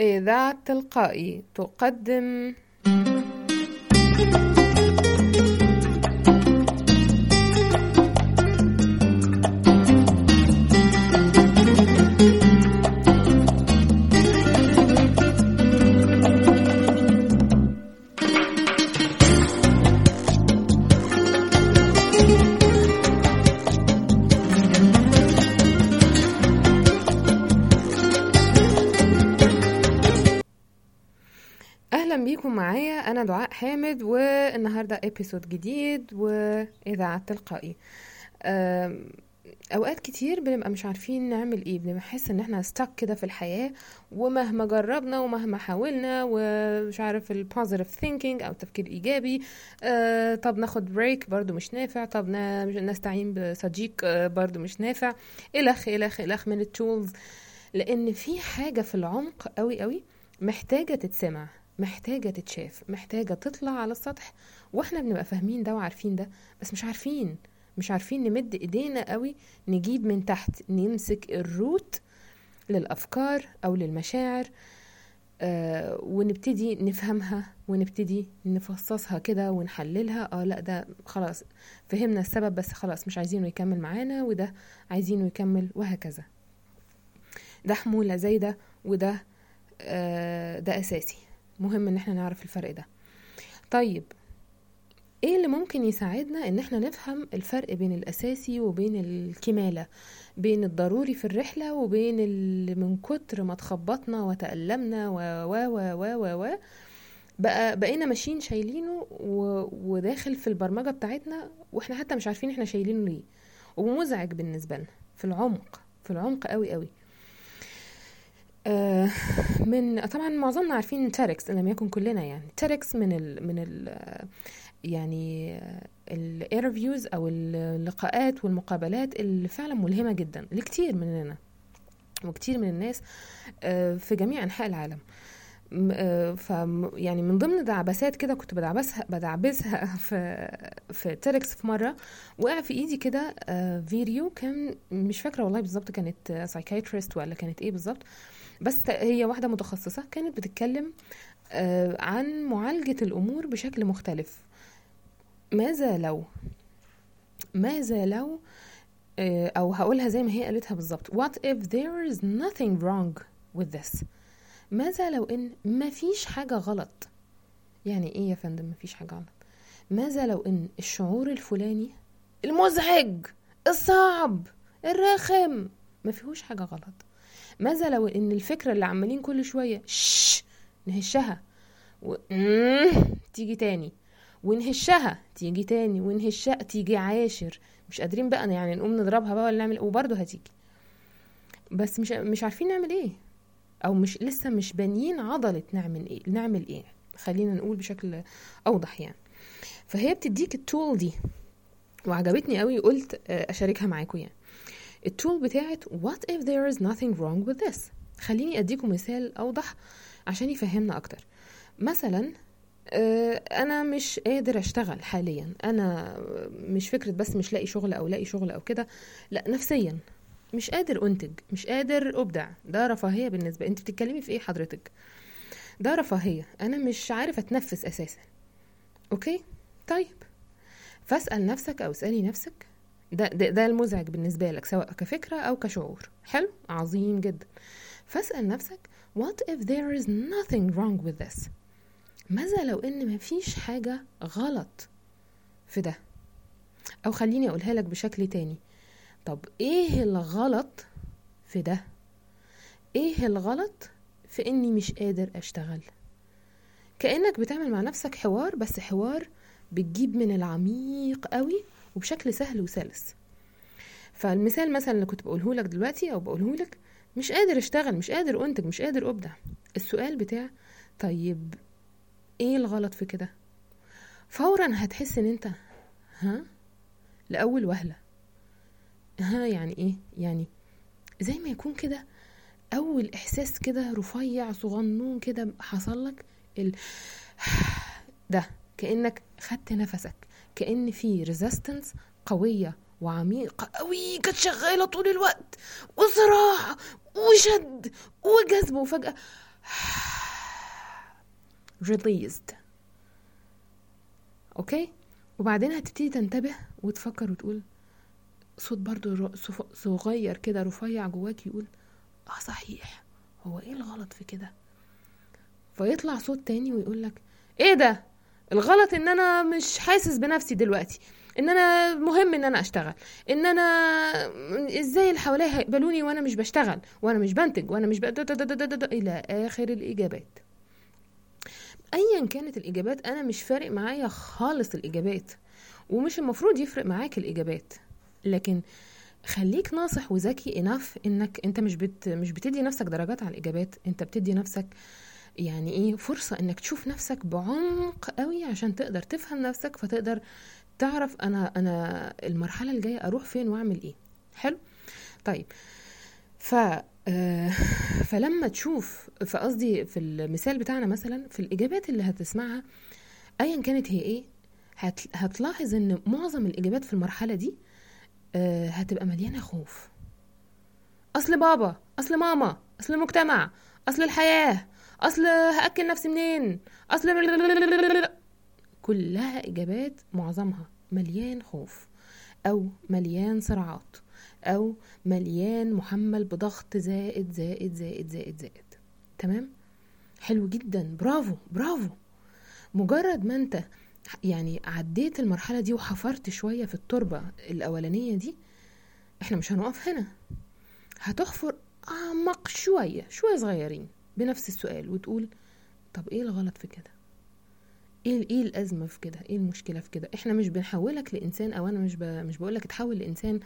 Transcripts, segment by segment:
إذاعة تلقائي تقدم. معايا أنا دعاء حامد والنهاردة episode جديد وإذاعة تلقائي. أم، أوقات كتير بنبقى مش عارفين نعمل إيه بنحس إن إحنا stuck كده في الحياة ومهما جربنا ومهما حاولنا ومش عارف ال positive thinking أو التفكير الايجابي أه طب ناخد break برضو مش نافع طب نستعين بصديق أه برضو مش نافع. الخ الخ الخ من ال tools لأن في حاجة في العمق قوي قوي محتاجة تتسمع. محتاجة تتشاف محتاجة تطلع على السطح وإحنا بنبقى فاهمين ده وعارفين ده بس مش عارفين مش عارفين نمد إيدينا قوي نجيب من تحت نمسك الروت للأفكار أو للمشاعر آه ونبتدي نفهمها ونبتدي نفصصها كده ونحللها آه لأ ده خلاص فهمنا السبب بس خلاص مش عايزينه يكمل معانا وده عايزينه يكمل وهكذا. ده حمولة زي ده وده آه ده أساسي. مهم إن إحنا نعرف الفرق ده. طيب إيه اللي ممكن يساعدنا إن إحنا نفهم الفرق بين الأساسي وبين الكمالة؟ بين الضروري في الرحلة وبين اللي من كتر ما تخبطنا وتألمنا و و و و و بقى بقينا ماشيين شايلينه و... وداخل في البرمجة بتاعتنا وإحنا حتى مش عارفين إحنا شايلينه ليه. ومزعج بالنسبة لنا في العمق في العمق قوي قوي من طبعا معظمنا عارفين TEDx إن لم يكن كلنا يعني. TEDx من ال من ال يعني ال interviews أو اللقاءات والمقابلات اللي فعلا ملهمة جدا لكتير مننا وكتير من الناس آه، في جميع أنحاء العالم. آه، ف يعني من ضمن دعبسات كده كنت بدعبسها بدعبسها في في TEDx في مرة وقع في إيدي كده آه، فيديو كان مش فاكرة والله بالظبط كانت psychiatrist ولا كانت إيه بالظبط. بس هي واحدة متخصصة كانت بتتكلم آه، عن معالجة الأمور بشكل مختلف. ماذا لو؟ ماذا لو آه، أو هقولها زي ما هي قالتها بالظبط. What if there is nothing wrong with this? ماذا لو إن مفيش حاجة غلط؟ يعني إيه يا فندم مفيش حاجة غلط؟ ماذا لو إن الشعور الفلاني المزعج الصعب الرخم ما فيهوش حاجة غلط؟ ماذا لو إن الفكرة اللي عمالين كل شوية شش نهشها؟ و... تيجي تاني. ونهشها تيجي تاني. ونهشها تيجي عاشر. مش قادرين بقى يعني نقوم نضربها بقى ولا نعمل وبرضه هتيجي. بس مش مش عارفين نعمل إيه. أو مش لسه مش بانيين عضلة نعمل إيه نعمل إيه. خلينا نقول بشكل أوضح يعني. فهي بتديك التول دي. وعجبتني قوي قلت آه، أشاركها معاكم يعني. التول بتاعت what if there is nothing wrong with this? خليني أديكم مثال أوضح عشان يفهمنا أكتر. مثلا آه، أنا مش قادر أشتغل حاليا. أنا مش فكرة بس مش لاقي شغل أو لاقي شغل أو كده. لا نفسيا. مش قادر أنتج مش قادر أبدع. ده رفاهية بالنسبة. أنت بتتكلمي في إيه حضرتك؟ ده رفاهية. أنا مش عارف أتنفس أساسا. أوكي؟ طيب. فاسأل نفسك أو اسألي نفسك. ده, ده ده المزعج بالنسبة لك سواء كفكرة أو كشعور. حلو؟ عظيم جدا. فاسأل نفسك what if there is nothing wrong with this ماذا لو إن مفيش حاجة غلط في ده؟ أو خليني أقولها لك بشكل تاني. طب إيه الغلط في ده؟ إيه الغلط في إني مش قادر أشتغل؟ كأنك بتعمل مع نفسك حوار بس حوار بتجيب من العميق قوي وبشكل سهل وسلس. فالمثال مثلا اللي كنت بقوله لك دلوقتي أو بقوله لك مش قادر أشتغل مش قادر أنتج مش قادر أبدع. السؤال بتاع طيب إيه الغلط في كده؟ فورا هتحس إن أنت ها؟ لأول وهلة. ها يعني إيه؟ يعني زي ما يكون كده أول إحساس كده رفيع صغنون كده حصل لك ال... ده كأنك خدت نفسك. كأن في ريزيستنس قوية وعميقة قوي كانت شغالة طول الوقت. وصراع وشد وجذب وفجأة released. أوكي؟ وبعدين هتبتدي تنتبه وتفكر وتقول صوت برضو صغير كده رفيع جواك يقول آه صحيح هو إيه الغلط في كده؟ فيطلع صوت تاني ويقول لك إيه ده؟ الغلط إن أنا مش حاسس بنفسي دلوقتي. إن أنا مهم إن أنا أشتغل. إن أنا إزاي اللي حواليا هيقبلوني وأنا مش بشتغل؟ وأنا مش بنتج وأنا مش ب... إلى آخر الإجابات. ايا كانت الإجابات أنا مش فارق معايا خالص الإجابات. ومش المفروض يفرق معاك الإجابات. لكن خليك ناصح وذكي انف إنك أنت مش بت مش بتدي نفسك درجات على الإجابات. أنت بتدي نفسك يعني إيه فرصة إنك تشوف نفسك بعمق قوي عشان تقدر تفهم نفسك فتقدر تعرف أنا أنا المرحلة الجاية أروح فين وأعمل إيه. حلو؟ طيب. ف آه، فلما تشوف فقصدي في المثال بتاعنا مثلا في الإجابات اللي هتسمعها ايا كانت هي إيه هتلاحظ إن معظم الإجابات في المرحلة دي آه، هتبقى مليانة خوف. أصل بابا أصل ماما أصل المجتمع أصل الحياة. أصل هأكل نفسي منين؟ أصل كلها إجابات معظمها مليان خوف أو مليان صراعات أو مليان محمل بضغط زائد زائد زائد زائد زائد. تمام؟ حلو جدا. برافو برافو. مجرد ما أنت يعني عديت المرحلة دي وحفرت شوية في التربة الأولانية دي إحنا مش هنقف هنا. هتحفر أعمق شوية شوية صغيرين. بنفس السؤال وتقول طب إيه الغلط في كده؟ إيه إيه الأزمة في كده؟ إيه المشكلة في كده؟ إحنا مش بنحولك لإنسان أو أنا مش ب... مش بقول لك تحول لإنسان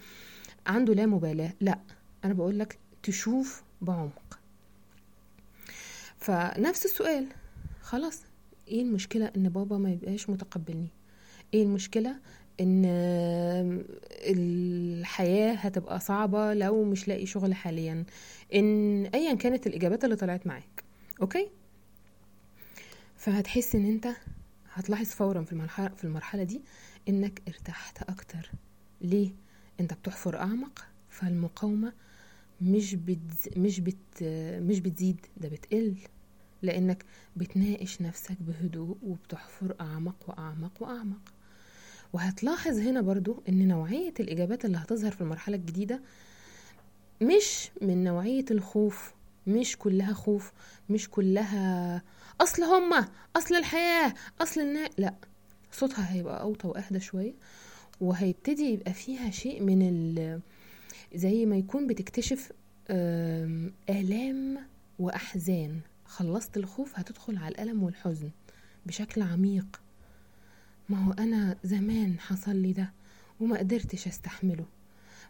عنده لا مبالاة لأ أنا بقول لك تشوف بعمق. فنفس السؤال خلاص إيه المشكلة إن بابا ما يبقاش متقبلني؟ إيه المشكلة إن الحياة هتبقى صعبة لو مش لاقي شغل حاليا. إن ايا كانت الإجابات اللي طلعت معاك أوكي؟ فهتحس إن أنت هتلاحظ فورا في المرحلة في المرحلة دي إنك ارتحت أكتر. ليه؟ أنت بتحفر أعمق فالمقاومة مش بت مش بت مش بتزيد ده بتقل. لأنك بتناقش نفسك بهدوء وبتحفر أعمق وأعمق وأعمق. وهتلاحظ هنا برضو إن نوعية الإجابات اللي هتظهر في المرحلة الجديدة مش من نوعية الخوف مش كلها خوف مش كلها أصل هما أصل الحياة أصل النا لأ صوتها هيبقى أوطى وأهدى شوية وهيبتدي يبقى فيها شيء من ال زي ما يكون بتكتشف آلام وأحزان. خلصت الخوف هتدخل على الألم والحزن بشكل عميق. ما هو أنا زمان حصل لي ده وما قدرتش أستحمله.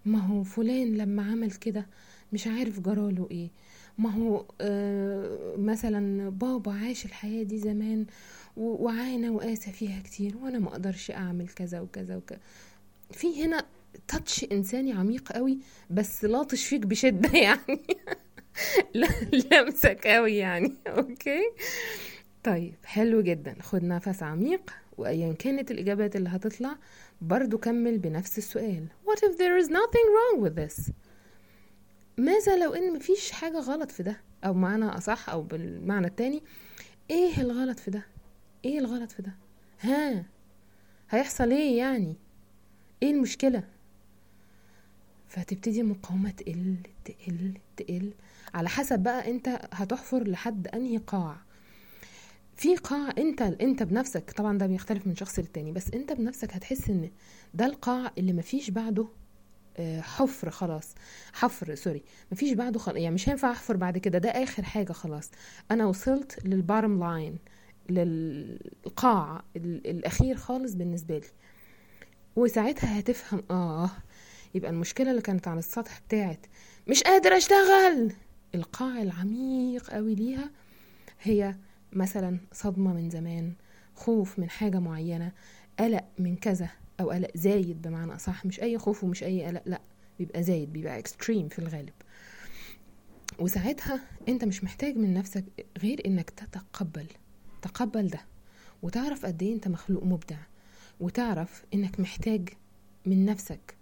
ما هو فلان لما عمل كده مش عارف جراله إيه. ما هو آه مثلا بابا عاش الحياة دي زمان وعانى وقاسى فيها كتير وأنا ما أقدرش أعمل كذا وكذا وكذا في هنا تاتش إنساني عميق قوي بس لاطش فيك بشدة يعني. لمسك قوي يعني أوكي؟ طيب حلو جدا. خد نفس عميق. وايا كانت الإجابات اللي هتطلع برضو كمل بنفس السؤال. What if there is nothing wrong with this? ماذا لو إن مفيش حاجة غلط في ده؟ أو معنى أصح أو بالمعنى التاني إيه الغلط في ده؟ إيه الغلط في ده؟ ها هيحصل إيه يعني؟ إيه المشكلة؟ فتبتدي المقاومه تقل تقل تقل. على حسب بقى أنت هتحفر لحد أنهي قاع. في قاع انت انت بنفسك طبعا ده بيختلف من شخص للتاني بس انت بنفسك هتحس ان ده القاع اللي مفيش بعده آه، حفر خلاص. حفر sorry مفيش بعده خلاص يعني مش هينفع احفر بعد كده ده آخر حاجة خلاص. أنا وصلت لل bottom line للقاع الأخير خالص بالنسبة لي. وساعتها هتفهم آه يبقى المشكلة اللي كانت على السطح بتاعت مش قادر أشتغل. القاع العميق قوي ليها هي مثلا صدمة من زمان خوف من حاجة معينة قلق من كذا أو قلق زايد بمعنى أصح. مش أي خوف ومش أي قلق لأ بيبقى زايد بيبقى اكستريم في الغالب. وساعتها أنت مش محتاج من نفسك غير إنك تتقبل تقبل ده وتعرف قد إيه أنت مخلوق مبدع وتعرف إنك محتاج من نفسك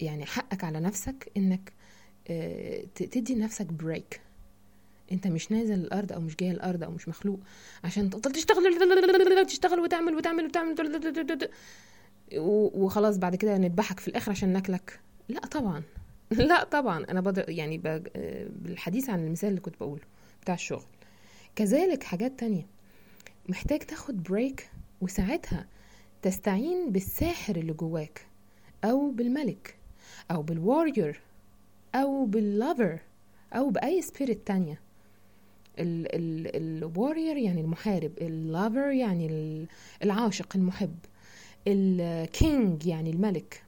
يعني حقك على نفسك إنك آه، تدي لنفسك break انت مش نازل الأرض أو مش جاي الأرض أو مش مخلوق عشان تفضل تشتغل تشتغل وتعمل وتعمل وتعمل وخلاص بعد كده نذبحك في الآخر عشان ناكلك. لا طبعا. لا طبعا. أنا بضر يعني بالحديث عن المثال اللي كنت بقوله بتاع الشغل. كذلك حاجات تانية. محتاج تاخد break وساعتها تستعين بالساحر اللي جواك أو بالملك أو بال warrior أو بال lover أو بأي spirit تانية. ال warrior يعني المحارب ال lover يعني العاشق المحب ال king يعني الملك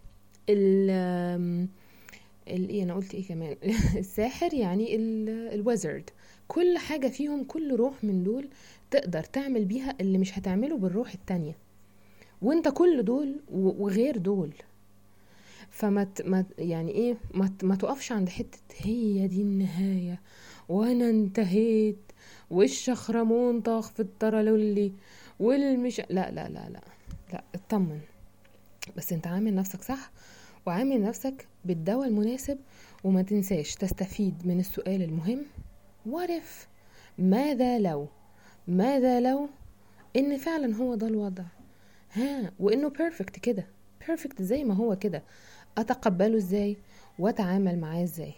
ال إيه أنا قلت إيه كمان؟ الساحر يعني ال wizard كل حاجة فيهم كل روح من دول تقدر تعمل بيها اللي مش هتعمله بالروح التانية. وانت كل دول وغير دول. فما ما يعني إيه ما, ما تقفش عند حتة هي دي النهاية. وأنا انتهيت والشخرمون طاخ في الترللي والمش لا لا لا لا لا اطمن. بس أنت عامل نفسك صح وعامل نفسك بالدواء المناسب وما تنساش تستفيد من السؤال المهم. If ماذا لو؟ ماذا لو إن فعلا هو ده الوضع؟ ها وإنه perfect كده. perfect زي ما هو كده. أتقبله إزاي؟ وأتعامل معاه إزاي؟